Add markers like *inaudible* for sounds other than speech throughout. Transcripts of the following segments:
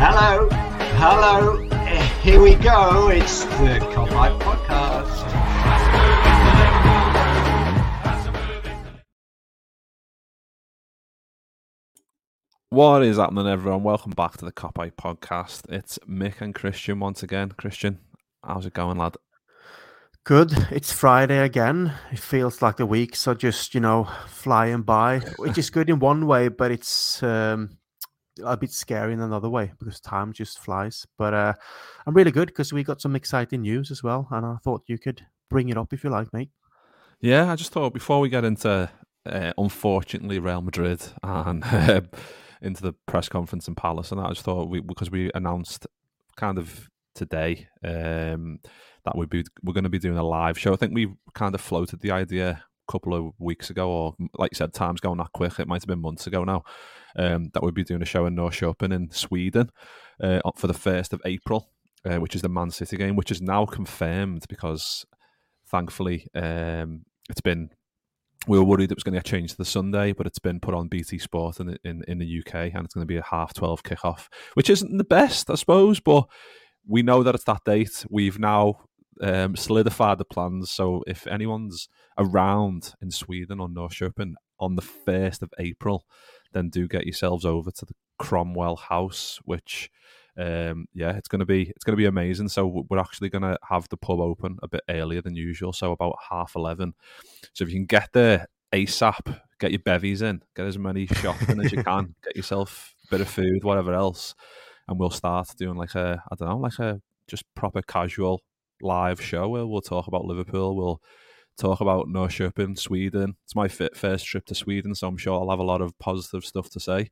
Hello, hello, here we go. It's the Kop Podcast. What is happening, everyone? Welcome back to the Kop Podcast. It's Mick and Kristian once again. Kristian, how's it going, lad? Good. It's Friday again. It feels like the weeks are just, you know, flying by, which is good in one way, but it's um, a bit scary in another way because time just flies. But uh, I'm really good because we got some exciting news as well, and I thought you could bring it up if you like, mate. Yeah, I just thought before we get into, uh, unfortunately, Real Madrid and uh, into the press conference in Palace, and that, I just thought we because we announced kind of today um, that we'd be we're going to be doing a live show. I think we kind of floated the idea a couple of weeks ago, or like you said, time's going that quick. It might have been months ago now. Um, that we'd be doing a show in Norrköping in Sweden uh, for the first of April, uh, which is the Man City game, which is now confirmed because thankfully um, it's been we were worried it was going to get changed to the Sunday, but it's been put on BT Sport in, in, in the UK, and it's going to be a half twelve kickoff, which isn't the best, I suppose, but we know that it's that date. We've now um, solidified the plans. So if anyone's around in Sweden or Norrköping on the first of April, then do get yourselves over to the Cromwell House, which um, yeah, it's gonna be it's gonna be amazing. So we're actually gonna have the pub open a bit earlier than usual, so about half eleven. So if you can get there ASAP, get your bevies in, get as many shots in as you can, *laughs* get yourself a bit of food, whatever else, and we'll start doing like a I don't know, like a just proper casual live show where we'll talk about Liverpool, we'll talk about Norrköping, Sweden. It's my first trip to Sweden, so I'm sure I'll have a lot of positive stuff to say.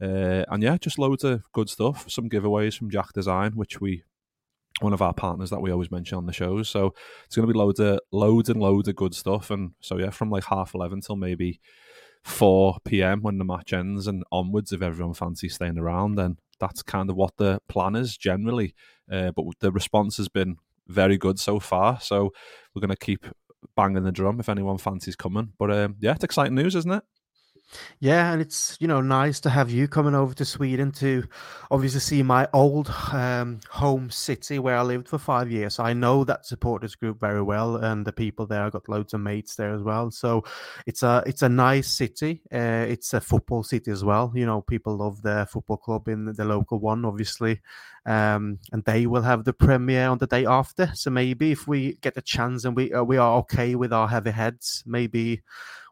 Uh, and yeah, just loads of good stuff. Some giveaways from Jack Design, which we one of our partners that we always mention on the shows. So it's going to be loads of loads and loads of good stuff. And so yeah, from like half eleven till maybe four p.m. when the match ends and onwards, if everyone fancies staying around, then that's kind of what the plan is generally. Uh, but the response has been very good so far. So we're going to keep banging the drum if anyone fancies coming. But um, yeah, it's exciting news, isn't it? Yeah, and it's you know nice to have you coming over to Sweden to obviously see my old um, home city where I lived for five years. I know that supporters group very well, and the people there. I got loads of mates there as well. So it's a it's a nice city. Uh, it's a football city as well. You know, people love their football club in the local one, obviously, um, and they will have the premiere on the day after. So maybe if we get a chance and we uh, we are okay with our heavy heads, maybe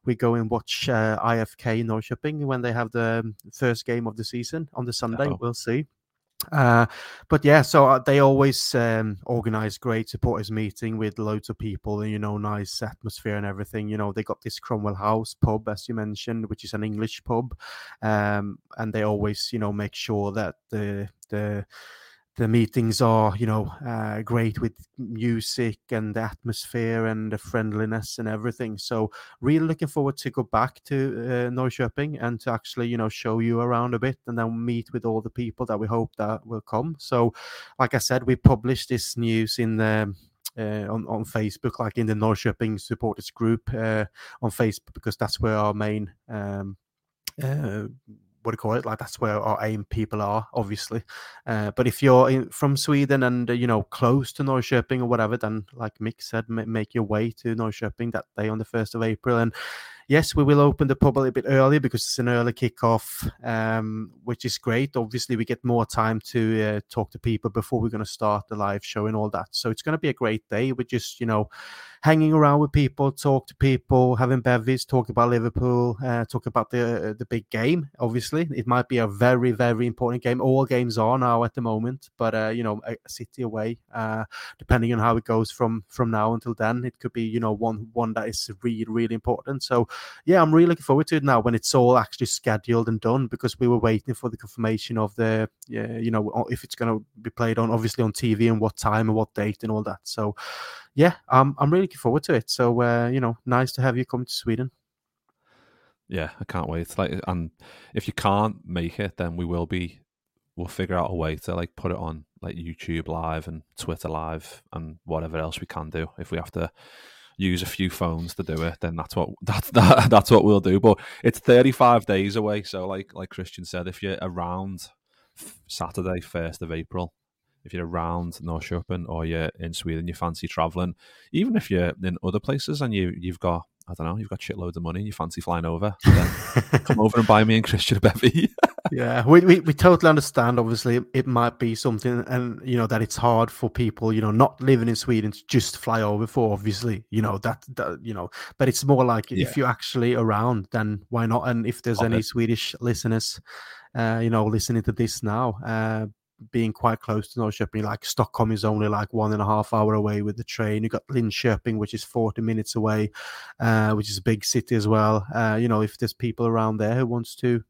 we go and watch uh, IFK Norrköping when they have the um, first game of the season on the Sunday. Oh. We'll see. Uh, but yeah, so uh, they always um, organize great supporters meeting with loads of people and you know nice atmosphere and everything. You know they got this Cromwell House pub as you mentioned, which is an English pub, um, and they always you know make sure that the the the meetings are, you know, uh, great with music and the atmosphere and the friendliness and everything. So really looking forward to go back to uh, Norrköping and to actually, you know, show you around a bit and then meet with all the people that we hope that will come. So, like I said, we published this news in the uh, on on Facebook, like in the Norrköping supporters group uh, on Facebook, because that's where our main um, uh, what do you call it? Like that's where our aim people are, obviously. Uh, but if you're in, from Sweden and uh, you know close to Norrköping or whatever, then like Mick said, m- make your way to Norrköping that day on the first of April. And yes, we will open the pub a little bit earlier because it's an early kickoff, um, which is great. Obviously, we get more time to uh, talk to people before we're going to start the live show and all that. So it's going to be a great day. We're just, you know, hanging around with people, talk to people, having bevies, talk about Liverpool, uh, talk about the uh, the big game. Obviously, it might be a very very important game. All games are now at the moment, but uh, you know, a city away, uh, depending on how it goes from from now until then, it could be you know one one that is really really important. So yeah, I'm really looking forward to it now when it's all actually scheduled and done because we were waiting for the confirmation of the yeah, you know if it's going to be played on obviously on TV and what time and what date and all that. So yeah, I'm I'm really looking forward to it. So uh, you know, nice to have you come to Sweden. Yeah, I can't wait. Like, and if you can't make it, then we will be. We'll figure out a way to like put it on like YouTube Live and Twitter Live and whatever else we can do. If we have to use a few phones to do it, then that's what *laughs* that's that, that's what we'll do. But it's 35 days away, so like like Kristian said, if you're around Saturday, first of April, if you're around Norrköping or you're in Sweden, you fancy traveling, even if you're in other places and you you've got I don't know, you've got shitloads of money and you fancy flying over, come over and buy me and Kristian a bevy. *laughs* yeah, we, we, we totally understand. Obviously, it might be something, and you know that it's hard for people, you know, not living in Sweden to just fly over for. Obviously, you know that, that you know, but it's more like yeah. if you're actually around, then why not? And if there's any Swedish listeners, uh, you know, listening to this now, uh, being quite close to Norrköping. Like Stockholm is only like one and a half hour away with the train. You got Linköping, which is 40 minutes away, uh, which is a big city as well. Uh, you know, if there's people around there who wants to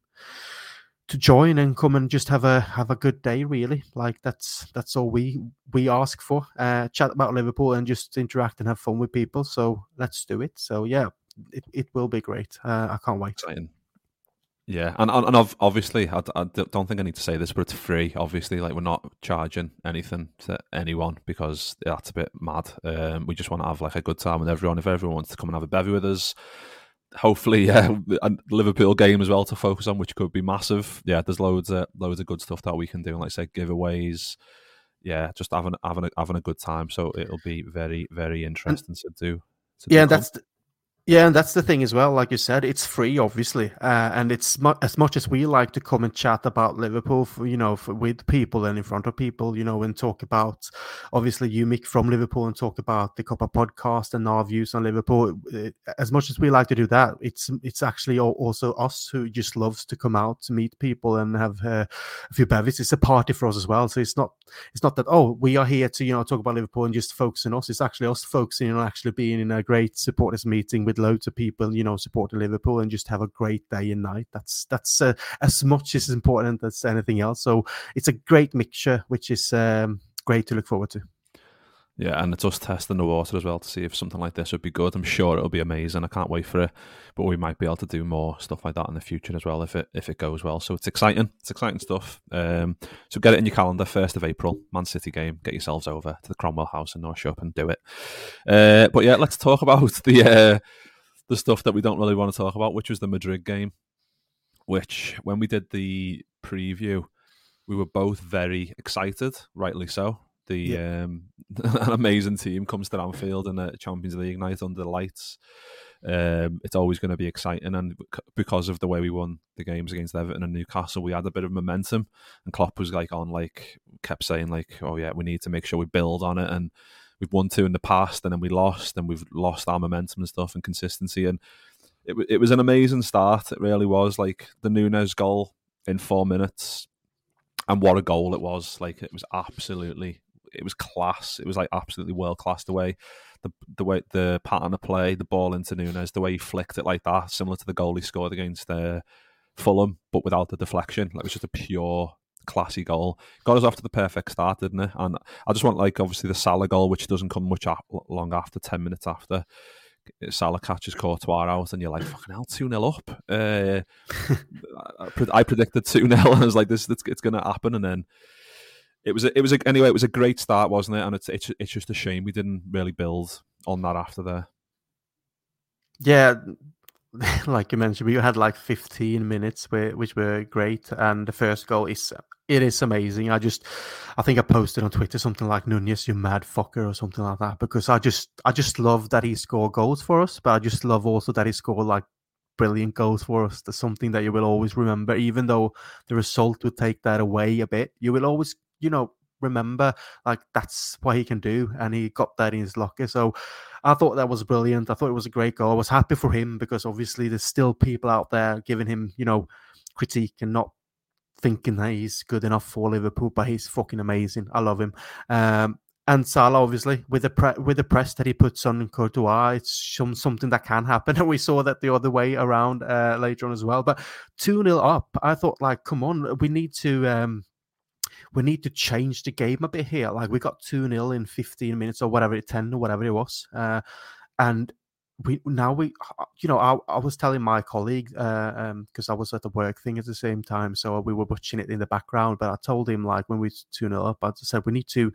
to join and come and just have a have a good day really like that's that's all we we ask for uh chat about liverpool and just interact and have fun with people so let's do it so yeah it, it will be great uh, i can't wait Exciting. Yeah, and and, and obviously, I, I, don't think I need to say this, but it's free. Obviously, like we're not charging anything to anyone because that's a bit mad. Um, we just want to have like a good time with everyone. If everyone wants to come and have a bevy with us, hopefully, yeah, a Liverpool game as well to focus on, which could be massive. Yeah, there's loads of loads of good stuff that we can do, like I said, giveaways. Yeah, just having having a, having a good time. So it'll be very very interesting and, to do. To yeah, do that's yeah, and that's the thing as well. Like you said, it's free, obviously, uh, and it's mu- as much as we like to come and chat about Liverpool, for, you know, for, with people and in front of people, you know, and talk about obviously you, Mick, from Liverpool, and talk about the Copper podcast and our views on Liverpool. It, as much as we like to do that, it's it's actually also us who just loves to come out to meet people and have uh, a few bevies. It's a party for us as well. So it's not it's not that oh we are here to you know talk about Liverpool and just focus on us. It's actually us focusing on actually being in a great supporters meeting with with loads of people, you know, supporting Liverpool and just have a great day and night. That's that's uh, as much as important as anything else. So it's a great mixture, which is um, great to look forward to. Yeah, and it's us testing the water as well to see if something like this would be good. I'm sure it'll be amazing. I can't wait for it, but we might be able to do more stuff like that in the future as well if it if it goes well. So it's exciting. It's exciting stuff. Um, so get it in your calendar. First of April, Man City game. Get yourselves over to the Cromwell House in Norrköping and do it. Uh, but yeah, let's talk about the uh, the stuff that we don't really want to talk about, which was the Madrid game. Which when we did the preview, we were both very excited, rightly so the yeah. um, *laughs* an amazing team comes to Anfield in a Champions League night under the lights. Um, it's always going to be exciting, and because of the way we won the games against Everton and Newcastle, we had a bit of momentum. And Klopp was like on, like kept saying, like, "Oh yeah, we need to make sure we build on it." And we've won two in the past, and then we lost, and we've lost our momentum and stuff and consistency. And it it was an amazing start. It really was. Like the Nunez goal in four minutes, and what a goal it was! Like it was absolutely it was class. It was like absolutely world class the way the the way the pattern of play, the ball into Nunez, the way he flicked it like that, similar to the goal he scored against uh, Fulham, but without the deflection. Like it was just a pure classy goal. Got us off to the perfect start, didn't it? And I just want like obviously the Salah goal, which doesn't come much long after, ten minutes after. Salah catches Courtois out, and you're like, "Fucking hell, two 0 up." Uh, *laughs* I predicted two 0 *laughs* and I was like, "This, it's, it's going to happen," and then it was a, it was a, anyway. It was a great start, wasn't it? And it's, it's it's just a shame we didn't really build on that after there. Yeah, *laughs* like you mentioned, we had like 15 minutes which were great, and the first goal is it is amazing. I just, I think I posted on Twitter something like Nunez, you mad fucker, or something like that, because I just, I just love that he scored goals for us, but I just love also that he scored like brilliant goals for us. There's something that you will always remember, even though the result would take that away a bit. You will always, you know, remember like that's what he can do, and he got that in his locker. So I thought that was brilliant. I thought it was a great goal. I was happy for him because obviously there's still people out there giving him, you know, critique and not thinking that he's good enough for Liverpool, but he's fucking amazing. I love him. Um, and Salah, obviously, with the pre- with the press that he puts on Courtois, it's some, something that can happen, *laughs* and we saw that the other way around uh, later on as well. But two 0 up, I thought, like, come on, we need to um, we need to change the game a bit here. Like, we got two 0 in fifteen minutes or whatever, it ten or whatever it was, uh, and we now we uh, you know I, I was telling my colleague uh, um because I was at the work thing at the same time so we were watching it in the background but I told him like when we tune it up I said we need to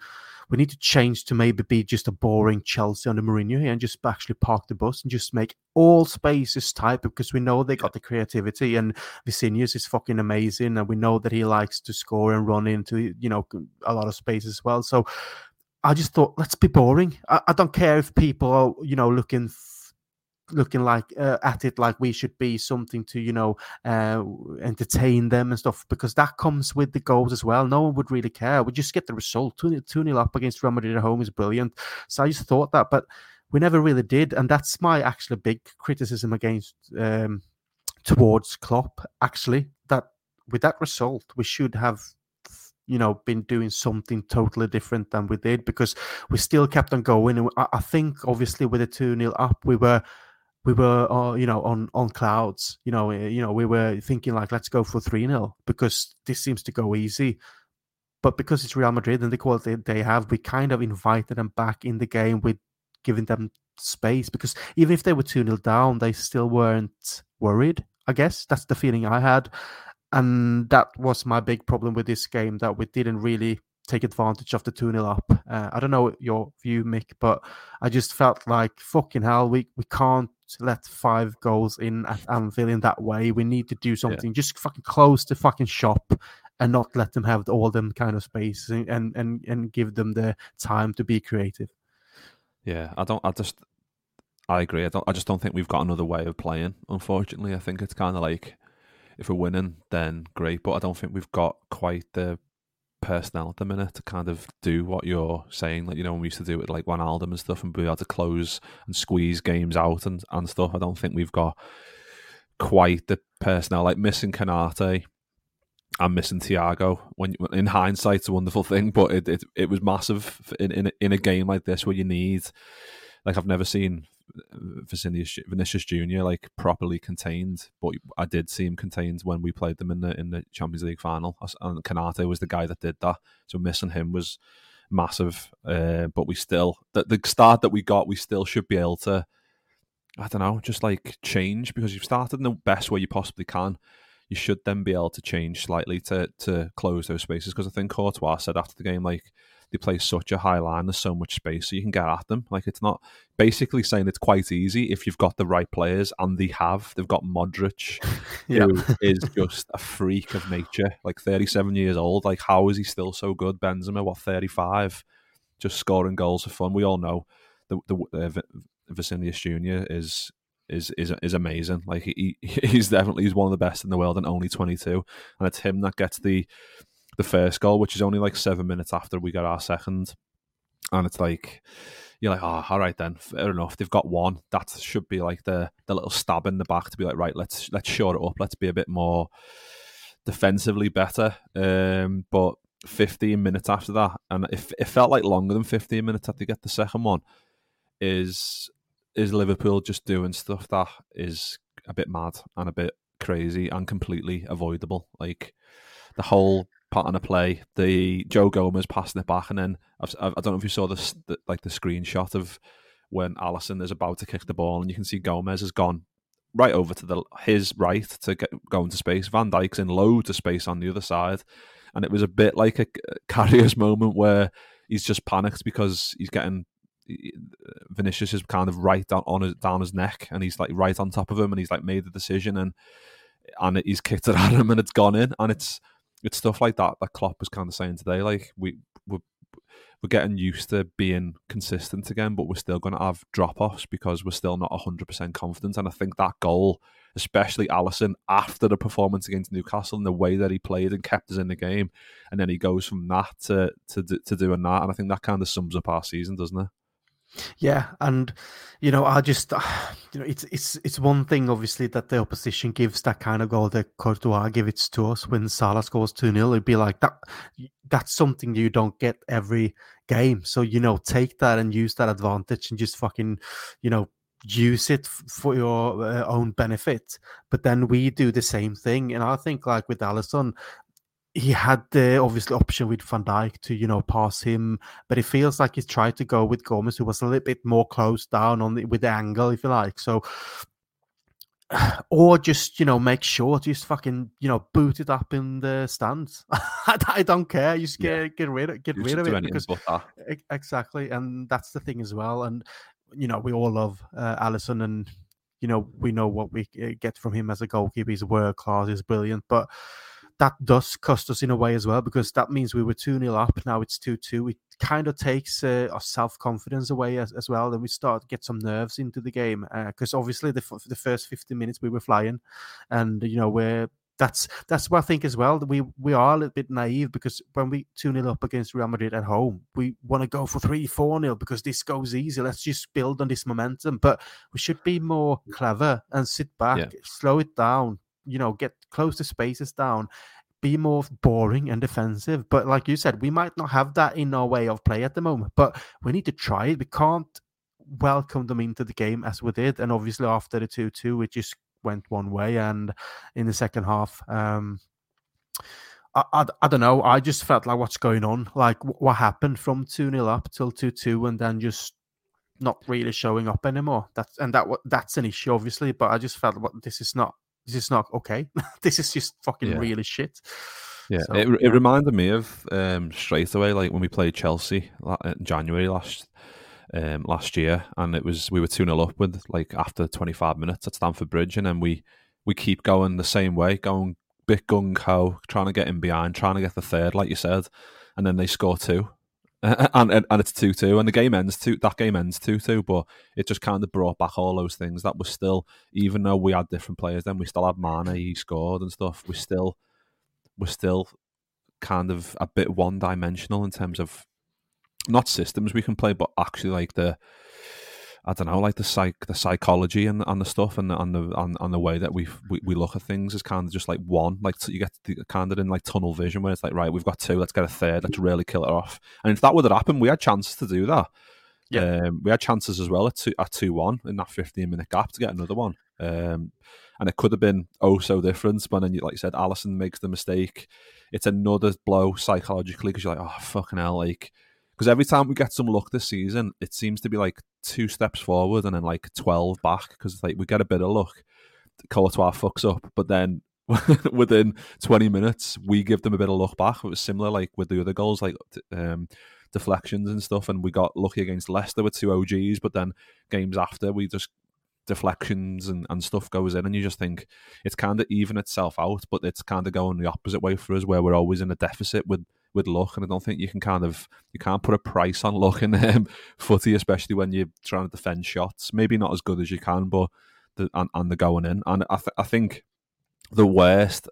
we need to change to maybe be just a boring Chelsea under Mourinho here and just actually park the bus and just make all spaces tight because we know they got the creativity and Vinicius is fucking amazing and we know that he likes to score and run into you know a lot of space as well. So I just thought let's be boring. I, I don't care if people are you know looking looking like uh, at it like we should be something to you know uh, entertain them and stuff because that comes with the goals as well. No one would really care. We just get the result. 2 0 up against Real Madrid at home is brilliant. So I just thought that but we never really did and that's my actually big criticism against um, towards Klopp actually that with that result we should have you know been doing something totally different than we did because we still kept on going and I, think obviously with a 2 0 up we were we were uh, you know on on clouds you know eh, you know we were thinking like let's go for 3-0 because this seems to go easy. But because it's Real Madrid and the quality they have we kind of invited them back in the game with giving them space because even if they were 2-0 down they still weren't worried I guess. That's the feeling I had. And that was my big problem with this game that we didn't really take advantage of the 2 0 up. Uh, I don't know your view, Mick, but I just felt like fucking hell, we, we can't let five goals in at Anfield in that way. We need to do something. Yeah. Just fucking close the fucking shop and not let them have all them kind of space and, and, and, and give them the time to be creative. Yeah, I don't, I just, I agree. I don't, I just don't think we've got another way of playing, unfortunately. I think it's kind of like, if we're winning, then great. But I don't think we've got quite the personnel at the minute to kind of do what you're saying. Like you know, when we used to do it with like Wijnaldum and stuff, and be able to close and squeeze games out and and stuff. I don't think we've got quite the personnel. Like missing Konaté. I'm missing Thiago. When in hindsight, it's a wonderful thing, but it, it, it was massive in, in in a game like this where you need, like I've never seen Vinicius, Vinicius Junior like properly contained, but I did see him contained when we played them in the in the Champions League final. And Konaté was the guy that did that, so missing him was massive. Uh, but we still the, the start that we got, we still should be able to. I don't know, just like change because you've started in the best way you possibly can. You should then be able to change slightly to to close those spaces because I think Courtois said after the game like they play such a high line. There's so much space, so you can get at them. Like it's not basically saying it's quite easy if you've got the right players, and they have. They've got Modric, *laughs* yeah. who is just a freak of nature. Like 37 years old. Like how is he still so good? Benzema, what 35, just scoring goals for fun. We all know the the uh, Vinicius Junior is is is is amazing. Like he *laughs* he's definitely he's one of the best in the world and only 22, and it's him that gets the the first goal, which is only like seven minutes after we got our second. And it's like, you're like, oh, all right then, fair enough. They've got one. That should be like the the little stab in the back to be like, right, let's let's shore it up. Let's be a bit more defensively better. Um, but 15 minutes after that, and it, it felt like longer than 15 minutes after they get the second one, is is Liverpool just doing stuff that is a bit mad and a bit crazy and completely avoidable. Like the whole pattern of play. The Joe Gomez passing it back, and then I've, I do not know if you saw this, the, like the screenshot of when Alisson is about to kick the ball, and you can see Gomez has gone right over to the his right to get go into space. Van Dijk's in loads of space on the other side, and it was a bit like a Karius moment where he's just panicked because he's getting Vinicius is kind of right down on his down his neck, and he's like right on top of him, and he's like made the decision, and and he's kicked it at him, and it's gone in, and it's it's stuff like that that Klopp was kind of saying today. Like we we're we're getting used to being consistent again, but we're still going to have drop offs because we're still not 100% confident. And I think that goal, especially Alisson, after the performance against Newcastle and the way that he played and kept us in the game, and then he goes from that to, to, to doing that. And I think that kind of sums up our season, doesn't it? Yeah, and you know, I just *sighs* you know, it's it's it's one thing obviously that the opposition gives that kind of goal that Courtois give it to us when Salah scores 2 0. It'd be like that that's something you don't get every game. So, you know, take that and use that advantage and just fucking, you know, use it for your uh, own benefit. But then we do the same thing. And I think like with Alisson, he had the obviously option with Van Dijk to you know pass him, but it feels like he's tried to go with Gomez, who was a little bit more closed down on the, with the angle, if you like. So, *sighs* or just you know make sure just fucking you know boot it up in the stands. *laughs* I don't care. You just get yeah. get rid of get you rid of it because exactly, and that's the thing as well. And you know we all love uh, Alisson and. You know, we know what we uh, get from him as a goalkeeper. He's world class. He's brilliant, but that does cost us in a way as well because that means we were 2 0 up. Now it's 2 2. It kind of takes uh, our self confidence away as, as well. Then we start to get some nerves into the game because uh, obviously the, the first 50 minutes we were flying and, you know, we're that's that's what I think as well. We we are a little bit naive because when we 2 0 up against Real Madrid at home, we want to go for 3 4 0 because this goes easy. Let's just build on this momentum. But we should be more clever and sit back, yeah. slow it down, you know, get close the spaces down, be more boring and defensive. But like you said, we might not have that in our way of play at the moment, but we need to try it. We can't welcome them into the game as we did. And obviously, after the 2 2, it just went one way. And in the second half, um, I, I, I, don't know. I just felt like what's going on? Like what happened from 2 0 up till 2 2 and then just not really showing up anymore. That's and that that's an issue, obviously. But I just felt what this is not this is not okay. *laughs* this is just fucking yeah. really shit. Yeah, so, it, it yeah. reminded me of um, straight away, like when we played Chelsea in January last um, last year, and it was we were two 0 up with like after twenty five minutes at Stamford Bridge, and then we we keep going the same way, going bit gung ho, trying to get in behind, trying to get the third, like you said, and then they score two, *laughs* and, and, and it's two two, and the game ends two. That game ends two two, but it just kind of brought back all those things that was still, even though we had different players, then we still had Mane, he scored and stuff. We still, we're still kind of a bit one dimensional in terms of not systems we can play, but actually like the I don't know, like the psych, the psychology and and the stuff and the and the and, and the way that we, we we look at things is kind of just like one. Like you get the, kind of in like tunnel vision where it's like, right, we've got two, let's get a third, let's really kill it off. And if that would have happened, we had chances to do that. Yeah, um, we had chances as well at two at two one in that fifteen minute gap to get another one. Um, and it could have been oh so different. But then, like you said, Alisson makes the mistake. It's another blow psychologically because you're like, oh fucking hell, like because every time we get some luck this season, it seems to be like two steps forward and then like 12 back because like we get a bit of luck. Courtois fucks up, but then *laughs* within 20 minutes, we give them a bit of luck back. It was similar like with the other goals, like um, deflections and stuff. And we got lucky against Leicester with two OGs, but then games after, we just deflections and, and stuff goes in, and you just think it's kind of even itself out, but it's kind of going the opposite way for us, where we're always in a deficit with with luck, and I don't think you can kind of you can't put a price on luck in *laughs* um, footy, especially when you're trying to defend shots. Maybe not as good as you can, but the, and, and they're going in. And I, th- I think the worst.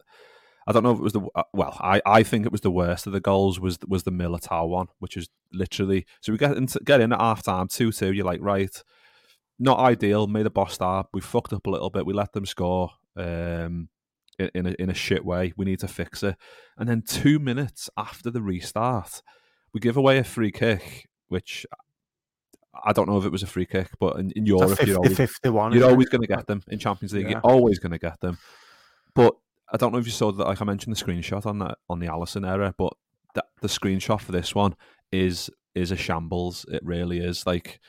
I don't know if it was the uh, well. I, I think it was the worst of the goals was was the Militao one, which is literally so we get into get in at half time two two. You're like right, not ideal. Made a boss start. We fucked up a little bit. We let them score. Um, in a, in a shit way. We need to fix it. And then two minutes after the restart, we give away a free kick, which I don't know if it was a free kick, but in, in Europe, 50, you're always, 51, you're always going to get them in Champions League. Yeah. You're always going to get them. But I don't know if you saw that. Like I mentioned, the screenshot on that on the Alisson era, but that, the screenshot for this one is is a shambles. It really is. Like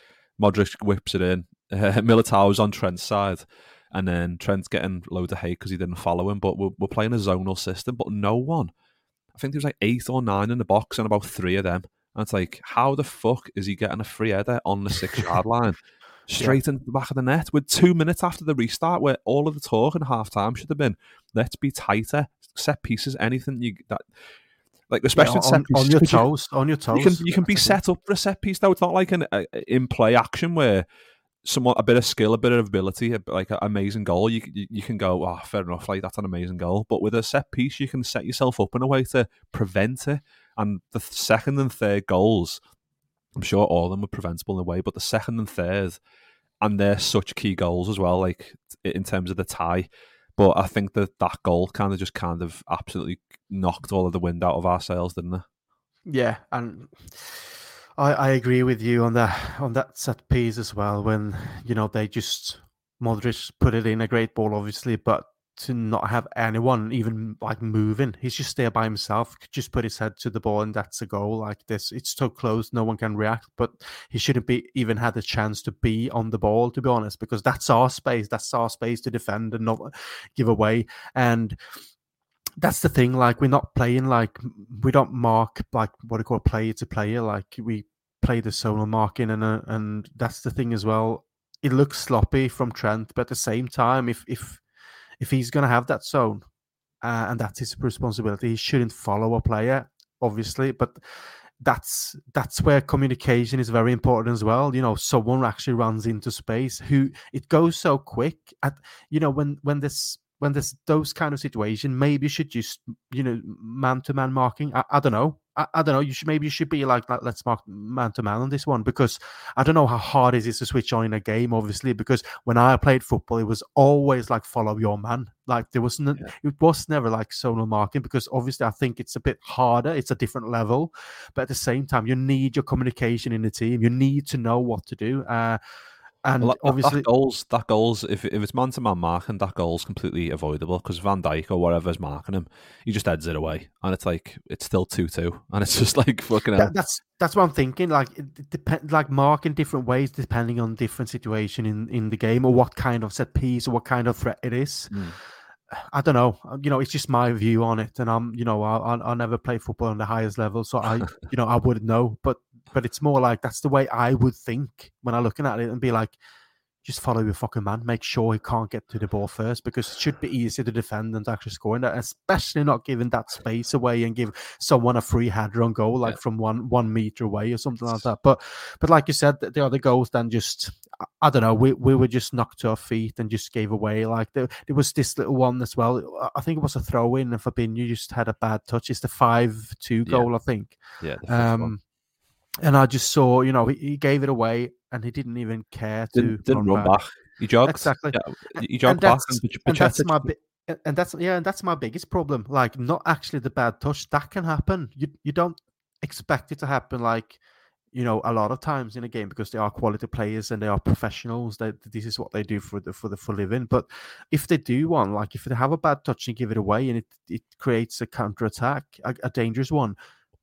Modric whips it in. *laughs* Uh, Militao's on Trent's side, and then Trent's getting loads of hate because he didn't follow him. But we're, we're playing a zonal system, but no one. I think there was like eight or nine in the box, and about three of them. And it's like, how the fuck is he getting a free header on the six yard *laughs* line? Straight yeah. into the back of the net with two minutes after the restart, where all of the talk in half time should have been, let's be tighter, set pieces, anything you that Like especially yeah, on, on, your toes, on your toes. You can you can be set up for a set piece though. It's not like an in play action where somewhat a bit of skill, a bit of ability, like an amazing goal. You, you, you can go, oh, fair enough, like that's an amazing goal. But with a set piece, you can set yourself up in a way to prevent it. And the second and third goals, I'm sure all of them were preventable in a way, but the second and third, and they're such key goals as well, like in terms of the tie. But I think that that goal kind of just kind of absolutely knocked all of the wind out of our sails, didn't it? Yeah, and I, I agree with you on that on that set piece as well. When you know they just Modric put it in a great ball, obviously, but to not have anyone even like moving, he's just there by himself. Just put his head to the ball, and that's a goal. Like this, it's so close, no one can react. But he shouldn't be even had a chance to be on the ball, to be honest, because that's our space. That's our space to defend and not give away. And that's the thing. Like we're not playing like we don't mark like what do you call player to player. Like we play the zonal marking, and uh, and that's the thing as well. It looks sloppy from Trent, but at the same time, if if if he's to have that zone, uh, and that's his responsibility, he shouldn't follow a player, obviously. But that's that's where communication is very important as well. You know, someone actually runs into space who it goes so quick. At you know when when this when there's those kind of situation, maybe you should just you know man to man marking. I, I don't know. I, I, don't know. You should maybe you should be like, let's mark man to man on this one because I don't know how hard it is to switch on in a game. Obviously, because when I played football, it was always like follow your man. Like there wasn't yeah. it was never like solo marking because obviously I think it's a bit harder. It's a different level, but at the same time, you need your communication in the team. You need to know what to do. Uh, and well, that, obviously, that goals, that goals, if if it's man to man marking, that goal's completely avoidable because Van Dijk or whatever's marking him, he just heads it away, and it's like it's still two two, *laughs* and it's just like fucking. That, that's that's what I'm thinking. Like it depend, like mark in different ways depending on different situation in in the game or what kind of set piece or what kind of threat it is. Mm. *sighs* I don't know. You know, it's just my view on it, and I'm, you know, I I never play football on the highest level, so I, *laughs* you know, I wouldn't know. But but it's more like that's the way I would think when I'm looking at it and be like, just follow your fucking man. Make sure he can't get to the ball first because it should be easier to defend than to actually scoring that, especially not giving that space away and give someone a free header on goal like yeah. from one one meter away or something like that. But but like you said, the other goals then just I don't know. We we were just knocked to our feet and just gave away. Like there, there was this little one as well. I think it was a throw in, and Fabinho just had a bad touch. It's the five two goal, yeah. I think. Yeah. Um, and I just saw, you know, he, he, gave it away, and he didn't even care to didn't, didn't run, back. back. He jogged exactly. Yeah, he jogged and back, and, and that's my and that's yeah, and that's my biggest problem. Like, not actually the bad touch that can happen. You you don't expect it to happen like you know a lot of times in a game because they are quality players and they are professionals that this is what they do for the for the for living but if they do one like if they have a bad touch and give it away and it, it creates a counter attack a, a dangerous one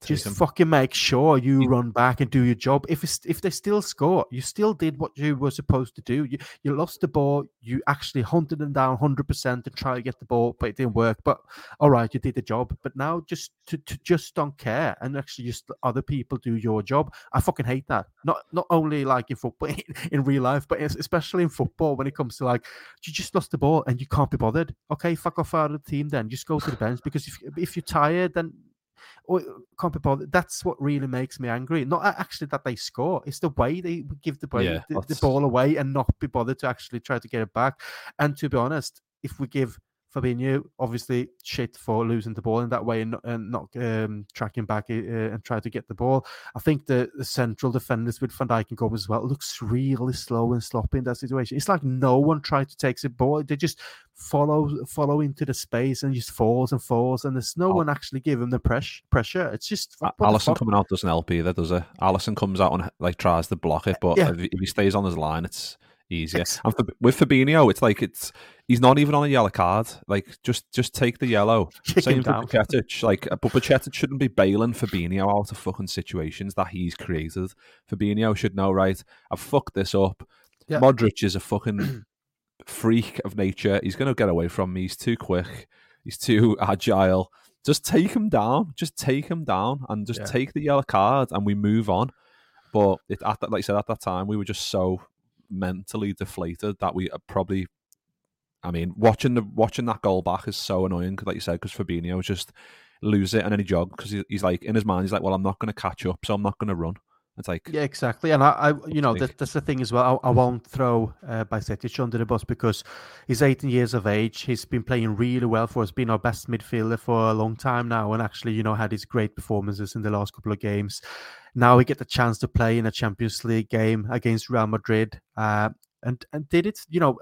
just fucking make sure you, you, run back and do your job. If it's, if they still score, you still did what you were supposed to do. You you lost the ball. You actually hunted them down hundred percent and try to get the ball, but it didn't work. But all right, you did the job. But now just to, to just don't care and actually just other people do your job. I fucking hate that. Not not only like in football, *laughs* in, in real life, but especially in football when it comes to like you just lost the ball and you can't be bothered. Okay, fuck off out of the team then. Just go to the bench because if if you're tired, then can't be bothered. That's what really makes me angry. Not actually that they score; it's the way they give the, yeah, the, the ball away and not be bothered to actually try to get it back. And to be honest, if we give Fabinho, obviously shit for losing the ball in that way and, and not um, tracking back uh, and try to get the ball. I think the, the central defenders with Van Dijk and Gomez as well looks really slow and sloppy in that situation. It's like no one tried to take the ball; they just follow follow into the space and just falls and falls, and there's no oh. one actually giving the press pressure. It's just Alisson coming out doesn't help either, does it? Alisson comes out and like tries to block it, but yeah. if he stays on his line, it's easier. And for, with Fabinho, it's like it's he's not even on a yellow card. Like just just take the yellow. *laughs* Kick Same for Bajcetic. Like uh, but Bajcetic shouldn't be bailing Fabinho out of fucking situations that he's created. Fabinho should know, right? I've fucked this up. Yeah. Modric is a fucking *clears throat* freak of nature. He's gonna get away from me. He's too quick. He's too *laughs* agile. Just take him down. Just take him down and just yeah. take the yellow card and we move on. But it, at that, like I said, at that time, we were just so mentally deflated that we probably. I mean, watching the watching that goal back is so annoying, like you said, because Fabinho just lose it and then he jog because he, he's like in his mind he's like, well, I'm not going to catch up, so I'm not going to run. It's like yeah, exactly. And I, I you know, that, that's the thing as well. I, I won't throw uh, Bajcetic under the bus because he's 18 years of age. He's been playing really well for us, been our best midfielder for a long time now, and actually, you know, had his great performances in the last couple of games. Now we get the chance to play in a Champions League game against Real Madrid, uh, and and did it, you know,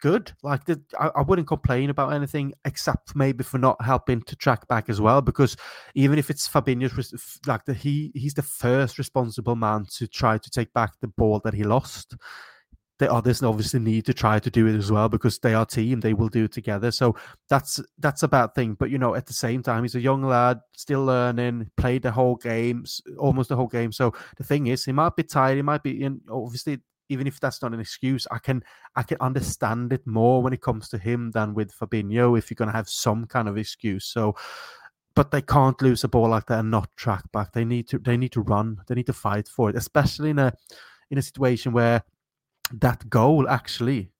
good. Like I, I, wouldn't complain about anything except maybe for not helping to track back as well. Because even if it's Fabinho's, like the, he he's the first responsible man to try to take back the ball that he lost. The others oh, obviously need to try to do it as well because they are team. They will do it together. So that's that's a bad thing. But you know, at the same time, he's a young lad, still learning. Played the whole game, almost the whole game. So the thing is, he might be tired. He might be in. Obviously, even if that's not an excuse, I can I can understand it more when it comes to him than with Fabinho if you're going to have some kind of excuse. So, but they can't lose a ball like that and not track back. They need to they need to run. They need to fight for it, especially in a in a situation where that goal actually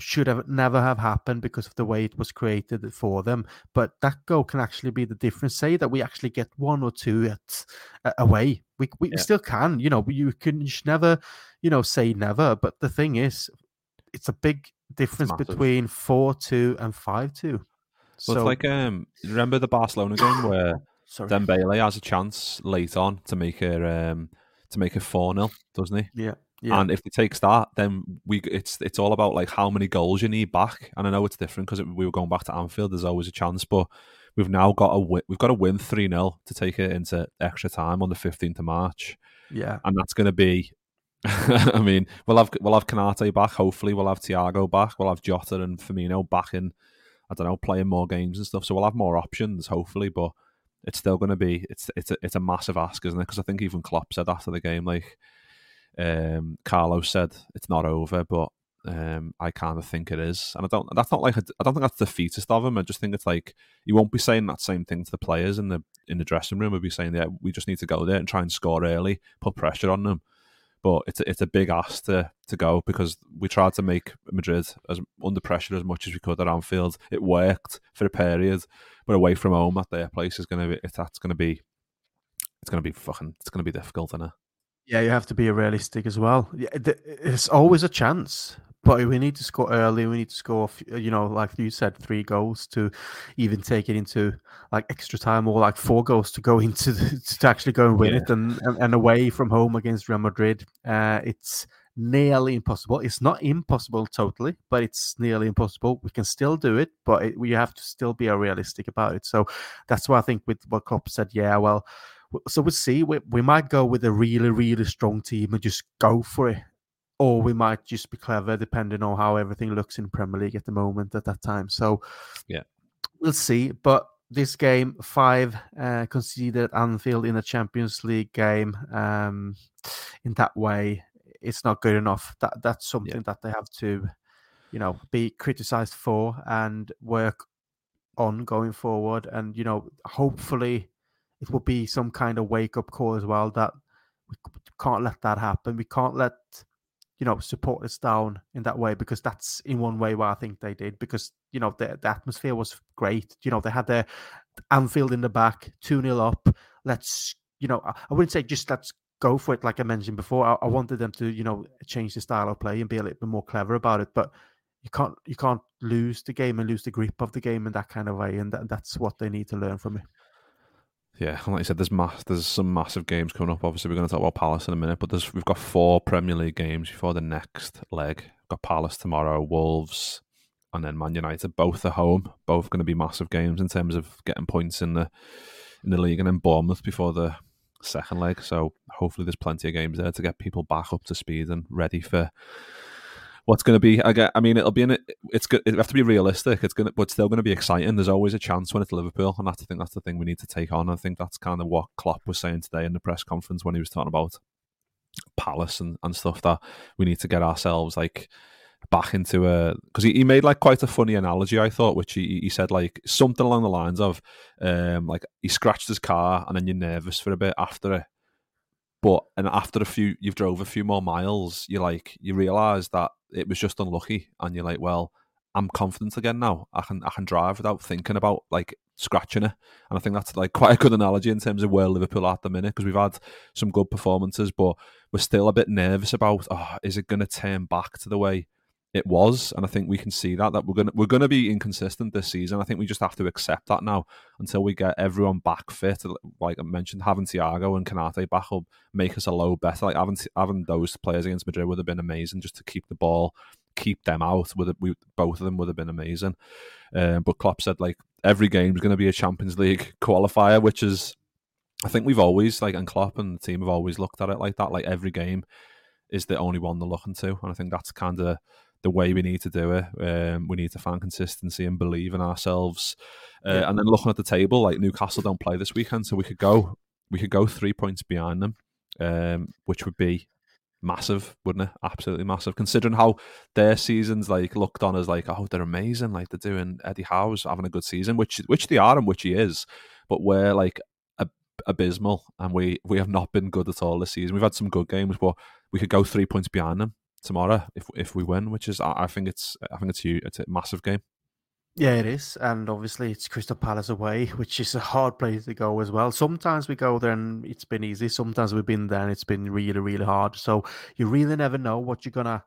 should have never have happened because of the way it was created for them. But that goal can actually be the difference. Say that we actually get one or two at, uh, away. We we yeah. still can. You know, you can you should never, you know, say never. But the thing is, it's a big difference between four two and five two. So it's like um, remember the Barcelona game where *coughs* Sorry. Dembele has a chance late on to make it um to make it four 0 doesn't he? Yeah. Yeah. And if he takes that, then we it's it's all about like how many goals you need back. And I know it's different because we were going back to Anfield. There's always a chance, but we've now got a win, we've got to win three 0 to take it into extra time on the fifteenth of March. Yeah, and that's going to be. *laughs* I mean, we'll have we'll have Konate back. Hopefully, we'll have Thiago back. We'll have Jota and Firmino back in. I don't know, playing more games and stuff. So we'll have more options, hopefully. But it's still going to be it's it's a, it's a massive ask, isn't it? Because I think even Klopp said after the game, like um, said it's not over, but um, I kind of think it is, and I don't. That's not like I don't think that's defeatist of him. I just think it's like he won't be saying that same thing to the players in the in the dressing room. He'll be saying, "Yeah, we just need to go there and try and score early, put pressure on them." But it's a, it's a big ask to to go because we tried to make Madrid as under pressure as much as we could at Anfield. It worked for a period, but away from home at their place is going to be that's going to be it's going to be fucking it's going to be difficult, isn't it? Yeah, you have to be realistic as well. It's always a chance, but we need to score early. We need to score, you know, like you said, three goals to even take it into like extra time, or like four goals to go *laughs* into the, to actually go and win yeah. it, and, and, and away from home against Real Madrid. Uh, it's nearly impossible. It's not impossible totally, but it's nearly impossible. We can still do it, but it, we have to still be realistic about it. So that's why I think with what Klopp said, yeah, well so we'll see. We, we might go with a really, really strong team and just go for it. Or we might just be clever, depending on how everything looks in Premier League at the moment at that time. So, yeah, we'll see. But this game, five uh, conceded Anfield in a Champions League game. Um, in that way, it's not good enough. That that's something yeah. that they have to, you know, be criticised for and work on going forward. And you know, hopefully, it will be some kind of wake up call as well that we can't let that happen. We can't let you know support us down in that way because that's in one way where I think they did because you know the, the atmosphere was great. You know they had their Anfield in the back, two 0 up. Let's you know I, I, wouldn't say just let's go for it like I mentioned before. I, I wanted them to you know change the style of play and be a little bit more clever about it, but you can't you can't lose the game and lose the grip of the game in that kind of way, and that, that's what they need to learn from it yeah, *laughs* like I said, there's mass, there's some massive games coming up. Obviously, we're going to talk about Palace in a minute, but there's we've got four Premier League games before the next leg. We've got Palace tomorrow, Wolves, and then Man United. Both at home. Both going to be massive games in terms of getting points in the in the league, and then Bournemouth before the second leg. So hopefully, there's plenty of games there to get people back up to speed and ready for what's going to be. I get. I mean, it'll be in it. It's good. It have to be realistic. It's going, to, but still going to be exciting. There's always a chance when it's Liverpool, and that's, I think that's the thing we need to take on. I think that's kind of what Klopp was saying today in the press conference when he was talking about Palace and, and stuff that we need to get ourselves like back into a because he, he made like quite a funny analogy I thought which he, he said like something along the lines of um like he scratched his car and then you're nervous for a bit after it but and after a few, you've drove a few more miles. You like you realise that it was just unlucky, and you're like, well, I'm confident again now. I can I can drive without thinking about like scratching it. And I think that's like *laughs* quite a good analogy in terms of where Liverpool are at the minute because we've had some good performances, but we're still a bit nervous about oh, is it going to turn back to the way it was, and I think we can see that that we're gonna we're gonna be inconsistent this season. I think we just have to accept that now until we get everyone back fit. Like I mentioned, having Thiago and Konate back will make us a load better. Like having having those players against Madrid would have been amazing just to keep the ball, keep them out. With we both of them would have been amazing. Um, but Klopp said like every game is going to be a Champions League qualifier, which is I think we've always like and Klopp and the team have always looked at it like that. Like every game is the only one they're looking to, and I think that's kind of the way we need to do it. Um, we need to find consistency and believe in ourselves. Uh, yeah. And then looking at the table, like Newcastle don't play this weekend, so we could go we could go three points behind them, um, which would be massive, wouldn't it? Absolutely massive, considering how their seasons like looked on as like, oh, they're amazing, like they're doing Eddie Howe's having a good season, which which they are and which he is, but we're like abysmal and we we have not been good at all this season. We've had some good games, but we could go three points behind them tomorrow if if we win, which is I, think it's I think it's huge. It's a massive game. Yeah, it is, and obviously it's Crystal Palace away, *laughs* which is a hard place to go as well. Sometimes we go there and it's been easy. Sometimes we've been there and it's been really, really hard. So you really never know what you're gonna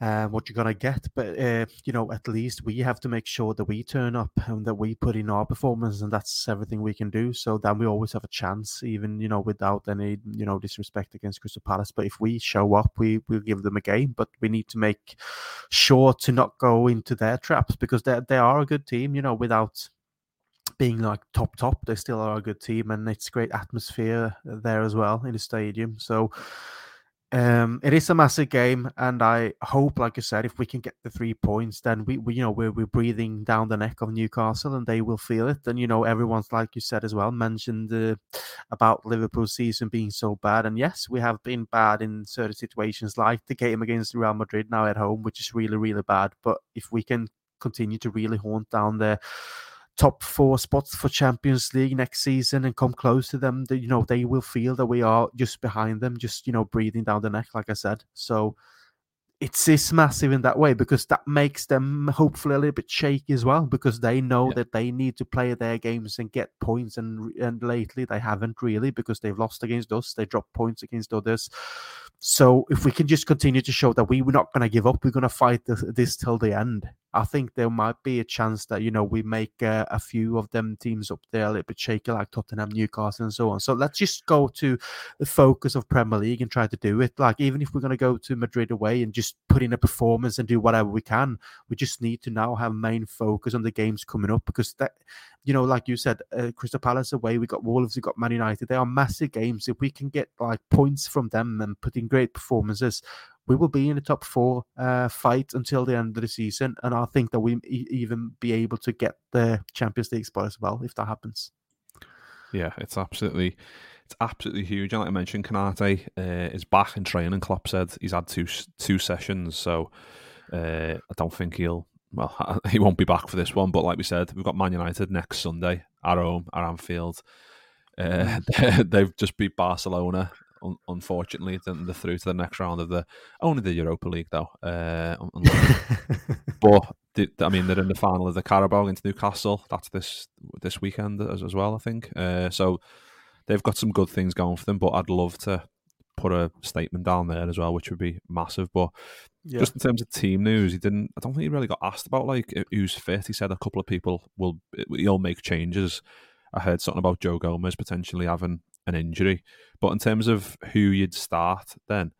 uh, what you're gonna get. But uh, you know, at least we have to make sure that we turn up and that we put in our performance, and that's everything we can do. So then we always have a chance, even you know, without any you know disrespect against Crystal Palace. But if we show up, we will give them a game. But we need to make sure to not go into their traps because they they are a good team. You know, without being like top top, they still are a good team, and it's great atmosphere there as well in the stadium. So um, it is a massive game, and I hope, like I said, if we can get the three points, then we, we you know, we're, we're breathing down the neck of Newcastle, and they will feel it. And you know, everyone's like you said as well, mentioned uh, about Liverpool's season being so bad, and yes, we have been bad in certain situations, like the game against Real Madrid now at home, which is really, really bad. But if we can continue to really haunt down there top four spots for Champions League next season and come close to them, that you know, they will feel that we are just behind them, just, you know, breathing down the neck, like I said. So it's, it's massive in that way because that makes them hopefully a little bit shaky as well because they know yeah. that they need to play their games and get points. And, and lately they haven't really because they've lost against us, they dropped points against others. So if we can just continue to show that we were not going to give up, we're going to fight this, this till the end I think there might be a chance that you know we make uh, a few of them teams up there a little bit shaky, like Tottenham, Newcastle, and so on. So let's just go to the focus of Premier League and try to do it. Like even if we're going to go to Madrid away and just put in a performance and do whatever we can, we just need to now have main focus on the games coming up because that, you know, like you said, uh, Crystal Palace away, we got Wolves, we got Man United. They are massive games. If we can get like points from them and put in great performances, we will be in the top four uh, fight until the end of the season, and I think that we e- even be able to get the Champions League spot as well if that happens. Yeah, it's absolutely, it's absolutely huge. And like I mentioned, Konate uh, is back in training. Klopp said he's had two two sessions, so uh, I don't think he'll. Well, *laughs* he won't be back for this one, but like we said, we've got Man United next Sunday at home at Anfield. Uh, *laughs* they've just beat Barcelona un- unfortunately, then they're through to the next round of the only the Europa League though. Uh, *laughs* but the, I mean, they're in the final of the Carabao against Newcastle. That's this this weekend as, as well, I think. Uh, so they've got some good things going for them. But I'd love to put a statement down there as well, which would be massive. But yeah. just in terms of team news, he didn't. I don't think he really got asked about like who's fit. He said a couple of people will he'll make changes. I heard something about Joe Gomez potentially having an injury. But in terms of who you'd start, then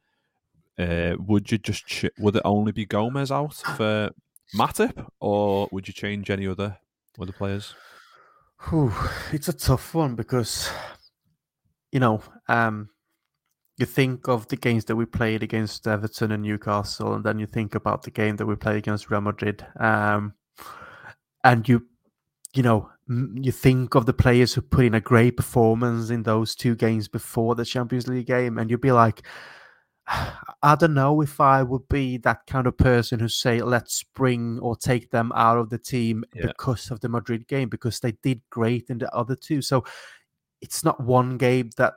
uh, would you just ch- would it only be Gomez out for Matip, or would you change any other other players? Whew, it's a tough one because you know um, you think of the games that we played against Everton and Newcastle, and then you think about the game that we played against Real Madrid, um, and you you know you think of the players who put in a great performance in those two games before the Champions League game, and you'd be like, *sighs* I don't know if I would be that kind of person who say, let's bring or take them out of the team yeah. because of the Madrid game, because they did great in the other two. So it's not one game that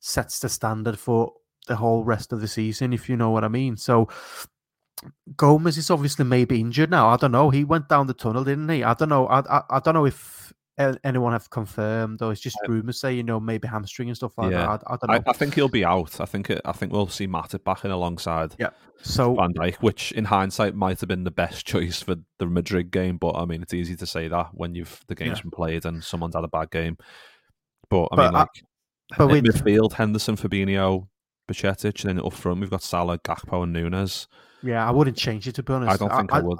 sets the standard for the whole rest of the season, if you know what I mean. So Gomez is obviously maybe injured now. I don't know. He went down the tunnel, didn't he? I don't know. I I, I don't know if anyone have confirmed, or it's just rumours say you know maybe hamstring and stuff like Yeah. that. I, I don't know. I, I think he'll be out. I think it, I think we'll see Matip back in alongside yeah. So Van Dijk, which in hindsight might have been the best choice for the Madrid game. But I mean, it's easy to say that when you've the game's Yeah. been played and someone's had a bad game. But I But mean, I- like but in midfield, Henderson, Fabinho, Bajcetic, and then up front we've got Salah, Gakpo, and Nunez. yeah, I wouldn't change it to be honest. I don't think I, would.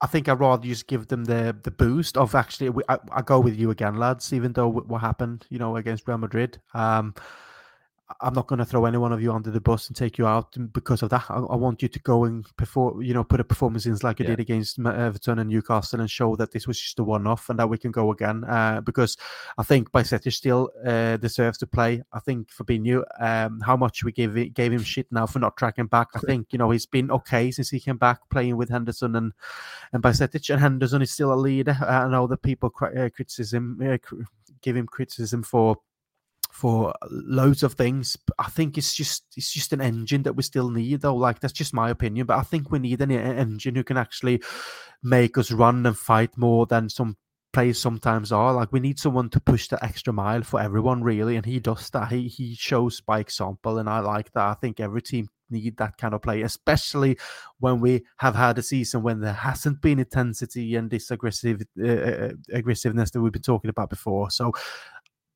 I think I'd rather just give them the the boost of actually. I, I go with you again, lads. Even though what happened, you know, against Real Madrid, um, I'm not going to throw any one of you under the bus and take you out because of that. I, I want you to go and perform, you know, put a performance in like you Yeah. did against Everton and Newcastle and show that this was just a one-off and that we can go again. Uh, because I think Bajcetic still uh, deserves to play. I think Fabinho, um, how much we gave it, gave him shit now for not tracking back. I think you know he's been okay since he came back playing with Henderson and and Bajcetic and Henderson is still a leader. I know that people cri- uh, criticism uh, give him criticism for for loads of things. I think it's just it's just an engine that we still need, though. Like that's just my opinion, but I think we need an engine who can actually make us run and fight more than some players sometimes are. Like we need someone to push the extra mile for everyone, really, and he does that. He he shows by example, and I like that. I think every team need that kind of play, especially when we have had a season when there hasn't been intensity and this aggressive uh, uh, aggressiveness that we've been talking about before. So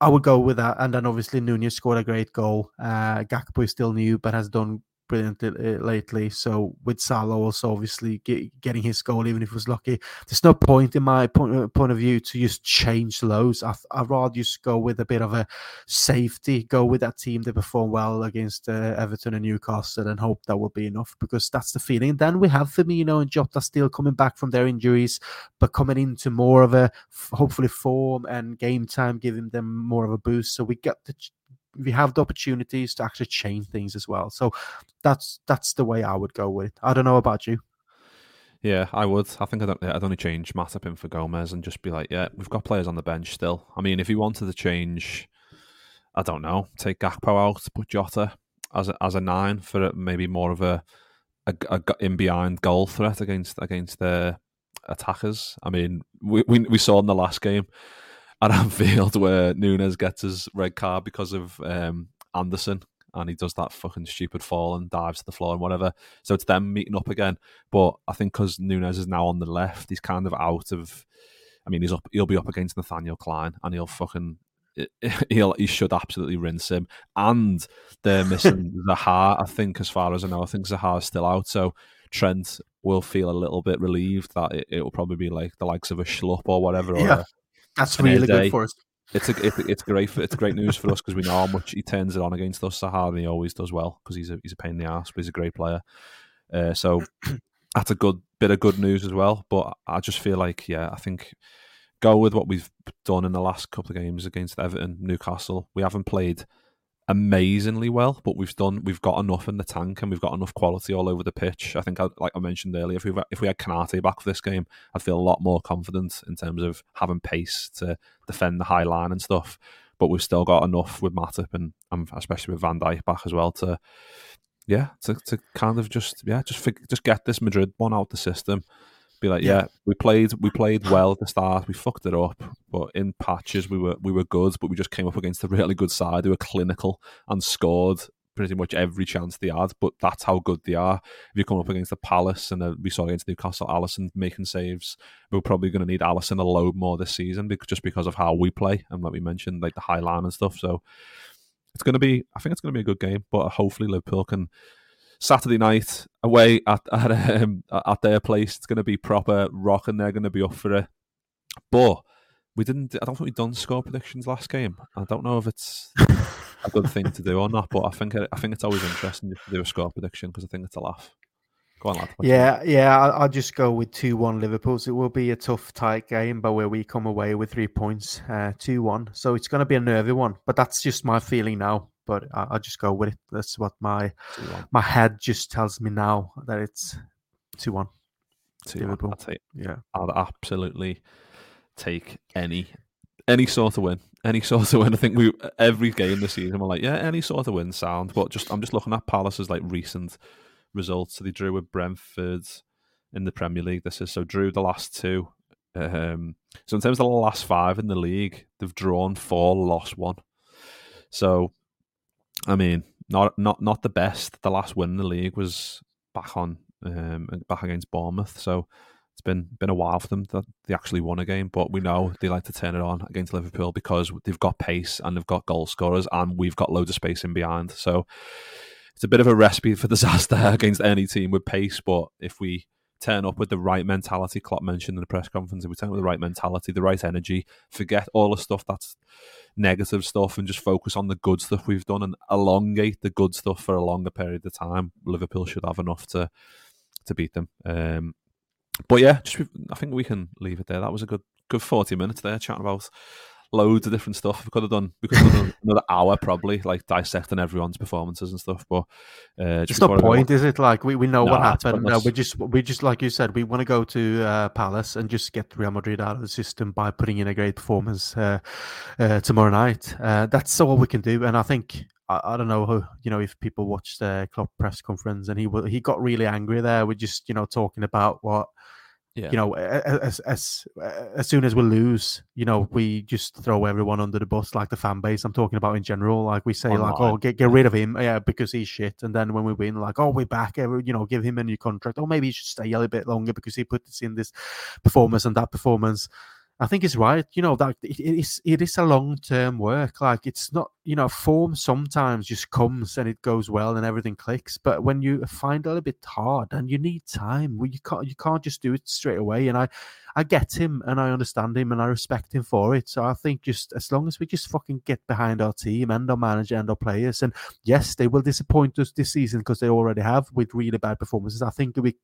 I would go with that. And then obviously Nunez scored a great goal. Uh, Gakpo is still new, but has done brilliantly uh, lately. So with Salah also obviously get, getting his goal, even if it was lucky, there's no point in my point, uh, of view to just change loads. I, I'd rather just go with a bit of a safety, go with that team that performed well against uh, Everton and Newcastle and hope that will be enough because that's the feeling. Then we have Firmino and Jota still coming back from their injuries, but coming into more of a hopefully form and game time, giving them more of a boost. So we get the we have the opportunities to actually change things as well. So that's that's the way I would go with it. I don't know about you. Yeah, I would. I think I'd, I'd only change Matip in for Gomez and just be like, yeah, we've got players on the bench still. I mean, if you wanted to change, I don't know, take Gakpo out, put Jota as a, as a nine for maybe more of a, a, a in behind goal threat against against the attackers. I mean, we, we we saw in the last game at *laughs* Anfield where Nunez gets his red card because of um, Andersen. And he does that fucking stupid fall and dives to the floor and whatever. So it's them meeting up again. But I think because Nunez is now on the left, he's kind of out of. I mean, he's up. He'll be up against Nathaniel Clyne, and he'll fucking. *laughs* He'll he should absolutely rinse him. And they're missing *laughs* Zaha. I think, as far as I know, I think Zaha's still out. So Trent will feel a little bit relieved that it, it will probably be like the likes of a Schlupp or whatever. Or Yeah. a, That's An really good for us. it's a, it's, it's great for, it's great news for us because we know how much he turns it on against us. Zaha, and he always does well because he's a he's a pain in the ass, but he's a great player. Uh, so *clears throat* that's a good bit of good news as well. But I just feel like yeah, I think go with what we've done in the last couple of games against Everton, Newcastle. We haven't played amazingly well, but we've done we've got enough in the tank and we've got enough quality all over the pitch. I think, I, like I mentioned earlier, if we if we had Konate back for this game, I'd feel a lot more confident in terms of having pace to defend the high line and stuff. But we've still got enough with Matip and, and especially with Van Dijk back as well to yeah to, to kind of just yeah just just get this Madrid one out the system. Be like, yeah. Yeah. we played we played well at the start. We fucked it up, but in patches we were we were good. But we just came up against a really good side who were clinical and scored pretty much every chance they had. But that's how good they are. If you come up against the Palace and uh, we saw against Newcastle, Alisson making saves, we're probably going to need Alisson a load more this season because just because of how we play and like we mentioned, like the high line and stuff. So it's going to be, I think it's going to be a good game. But hopefully Liverpool can. Saturday night away at *laughs* at, um, at their place. It's going to be proper rock, and they're going to be up for it. But we didn't. I don't think we done score predictions last game. I don't know if it's a good thing to do or not. But I think I think it's always interesting to do a score prediction because I think it's a laugh. Go on, lad. Yeah, yeah, I'll, I'll just go with 2 1 Liverpool. It will be a tough, tight game, but where we come away with three points, uh, 2 1. So it's going to be a nervy one, but that's just my feeling now. But I, I'll just go with it. That's what my? Two-one. my head just tells me now that it's 2 1. Two-one. Liverpool. I'll take. Yeah. I'd absolutely take any any sort of win. Any *laughs* sort of win. I think we every game this season we're like, yeah, any sort of win sound. But just I'm just looking at Palace's like recent results. So they drew with Brentford in the Premier League. This is so drew the last two. Um, so in terms of the last five in the league, they've drawn four, lost one. So, I mean, not not not the best. The last win in the league was back on um, back against Bournemouth. So it's been been a while for them that they actually won a game. But we know they like to turn it on against Liverpool because they've got pace and they've got goal scorers and we've got loads of space in behind. So it's a bit of a recipe for disaster *laughs* against any team with pace. But if we turn up with the right mentality, Klopp mentioned in the press conference, if we turn up with the right mentality, the right energy, forget all the stuff that's negative stuff and just focus on the good stuff we've done and elongate the good stuff for a longer period of time, Liverpool should have enough to to beat them. Um, but yeah, just I think we can leave it there. That was a good good forty minutes there chatting about loads of different stuff. We could have done we could have done another hour probably, like dissecting everyone's performances and stuff. But uh, it's no point, is it? Like we, we know nah, what happened. No, we just we just like you said, we want to go to uh, Palace and just get Real Madrid out of the system by putting in a great performance uh, uh tomorrow night. Uh, that's all we can do, and I think. I, don't know who you know if people watched the Klopp press conference and he he got really angry there. We're just you know talking about what yeah. You know, as as as soon as we lose, you know, we just throw everyone under the bus, like the fan base. I'm talking about in general. Like we say, Online. like, oh, get get rid of him, yeah, because he's shit. And then when we win, like, oh, we're back. Eh, you know, give him a new contract. Or maybe he should stay a little bit longer because he put this in this performance and that performance. I think it's right. You know that it, it is it is a long term work. Like it's not you know form sometimes just comes and it goes well and everything clicks. But when you find it a bit hard and you need time, well, you can't you can't just do it straight away. And I I get him and I understand him and I respect him for it. So I think just as long as we just fucking get behind our team and our manager and our players, and yes, they will disappoint us this season because they already have with really bad performances. I think we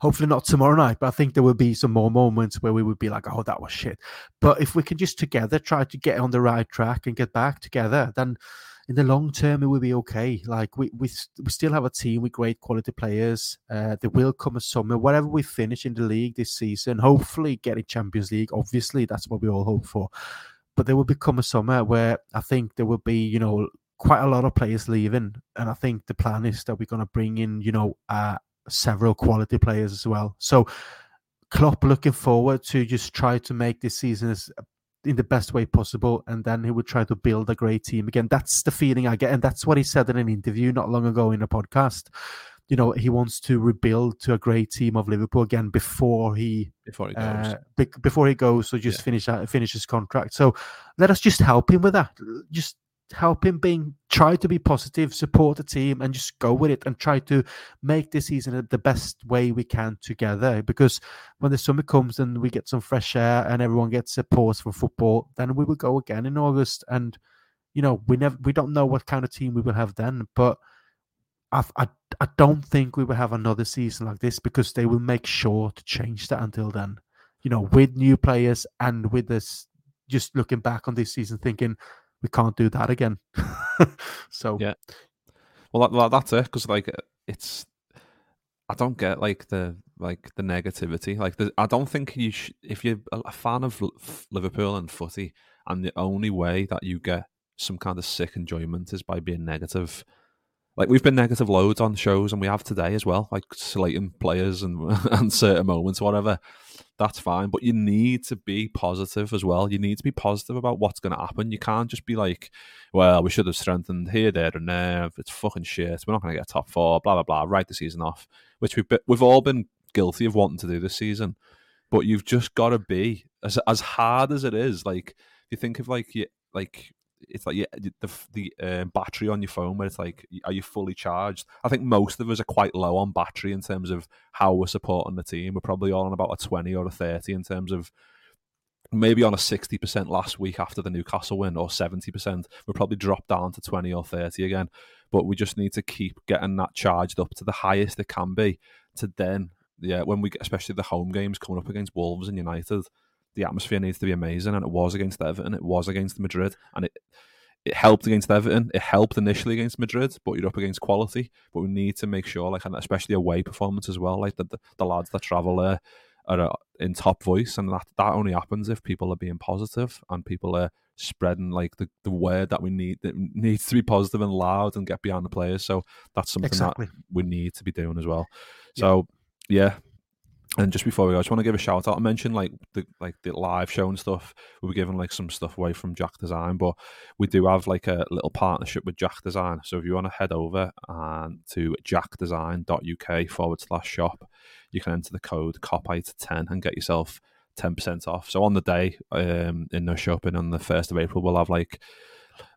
Hopefully not tomorrow night, but I think there will be some more moments where we would be like, "Oh, that was shit." But if we can just together try to get on the right track and get back together, then in the long term it will be okay. Like we we, we still have a team with great quality players. Uh, there will come a summer, whatever we finish in the league this season. Hopefully, getting Champions League. Obviously, that's what we all hope for. But there will become a summer where I think there will be, you know, quite a lot of players leaving, and I think the plan is that we're going to bring in, you know, uh, several quality players as well. So Klopp looking forward to just try to make this season as in the best way possible, and then he would try to build a great team again. That's the feeling I get, and that's what he said in an interview not long ago in a podcast. You know, he wants to rebuild to a great team of Liverpool again before he before he goes. Uh, be- before he goes, so just yeah. finish uh, finish his contract. So let us just help him with that. Just help him being try to be positive, support the team, and just go with it and try to make this season the best way we can together. Because when the summer comes and we get some fresh air and everyone gets a pause for football, then we will go again in August. And you know, we never we don't know what kind of team we will have then, but. I, I, I don't think we will have another season like this because they will make sure to change that until then. You know, with new players and with this, just looking back on this season, thinking we can't do that again. *laughs* so yeah, well that, that's it because like it's I don't get like the like the negativity. Like the, I don't think you sh- if you're a fan of Liverpool and footy, and the only way that you get some kind of sick enjoyment is by being negative. Like we've been negative loads on shows, and we have today as well, like slating players and *laughs* and certain moments, whatever that's fine. But you need to be positive as well. You need to be positive about what's going to happen. You can't just be like, well, we should have strengthened here, there, and there. It's fucking shit. We're not going to get top four, blah, blah, blah. Write the season off, which we've, we've all been guilty of wanting to do this season. But you've just got to be, as, as hard as it is, like, you think of like, you, like it's like yeah, the the uh, battery on your phone where it's like, are you fully charged? I think most of us are quite low on battery in terms of how we're supporting the team. We're probably all on about a twenty or a thirty in terms of maybe on a sixty percent last week after the Newcastle win, or seventy percent. We'll probably drop down to twenty or thirty again. But we just need to keep getting that charged up to the highest it can be. To then, yeah, when we get, especially the home games coming up against Wolves and United the atmosphere needs to be amazing, and it was against Everton, it was against Madrid, and it it helped against Everton. It helped initially against Madrid, but you're up against quality. But we need to make sure, like, and especially away performance as well, like the the, the lads that travel there are uh, in top voice, and that that only happens if people are being positive and people are spreading like the, the word that we need that needs to be positive and loud and get behind the players. So that's something exactly. that we need to be doing as well. So yeah, And just before we go, I just want to give a shout out. I mentioned like the like the live show and stuff. We were giving like some stuff away from Jack Design, but we do have like a little partnership with Jack Design. So if you want to head over and to jackdesign.uk forward slash shop, you can enter the code COPITE10 and get yourself 10% off. So on the day um, in Norrkoping on the 1st of April, we'll have like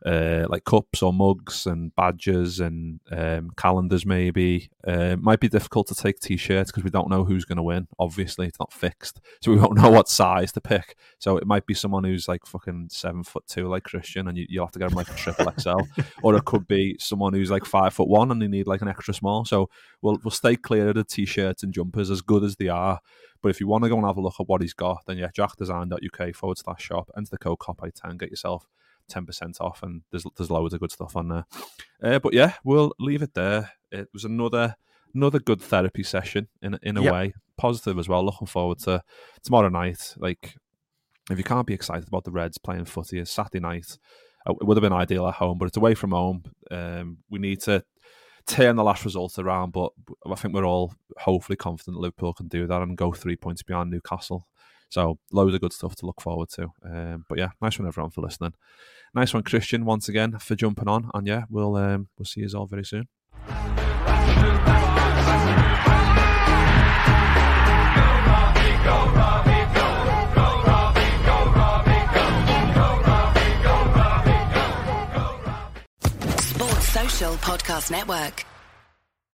uh, like cups or mugs and badges and um, calendars. Maybe uh, might be difficult to take t-shirts because we don't know who's going to win. Obviously, it's not fixed, so we *laughs* won't know what size to pick. So it might be someone who's like fucking seven foot two, like Kristian, and you, will have to get them like a triple XL, *laughs* or it could be someone who's like five foot one and they need like an extra small. So we'll we'll stay clear of the t-shirts and jumpers as good as they are. But if you want to go and have a look at what he's got, then yeah, jackdesign.uk forward slash shop, enter the code COPI10, get yourself ten percent off, and there's there's loads of good stuff on there. Uh, but yeah, we'll leave it there. It was another another good therapy session in in a yep. way, positive as well. Looking forward to tomorrow night. Like, if you can't be excited about the Reds playing footy, it's Saturday night. Uh, it would have been ideal at home, but it's away from home. Um, we need to turn the last result around, but I think we're all hopefully confident Liverpool can do that and go three points beyond Newcastle. So loads of good stuff to look forward to. Um, but yeah, nice one everyone for listening. Nice one, Kristian, once again for jumping on. And yeah, we'll um, we'll see you all very soon. Sports Social Podcast Network.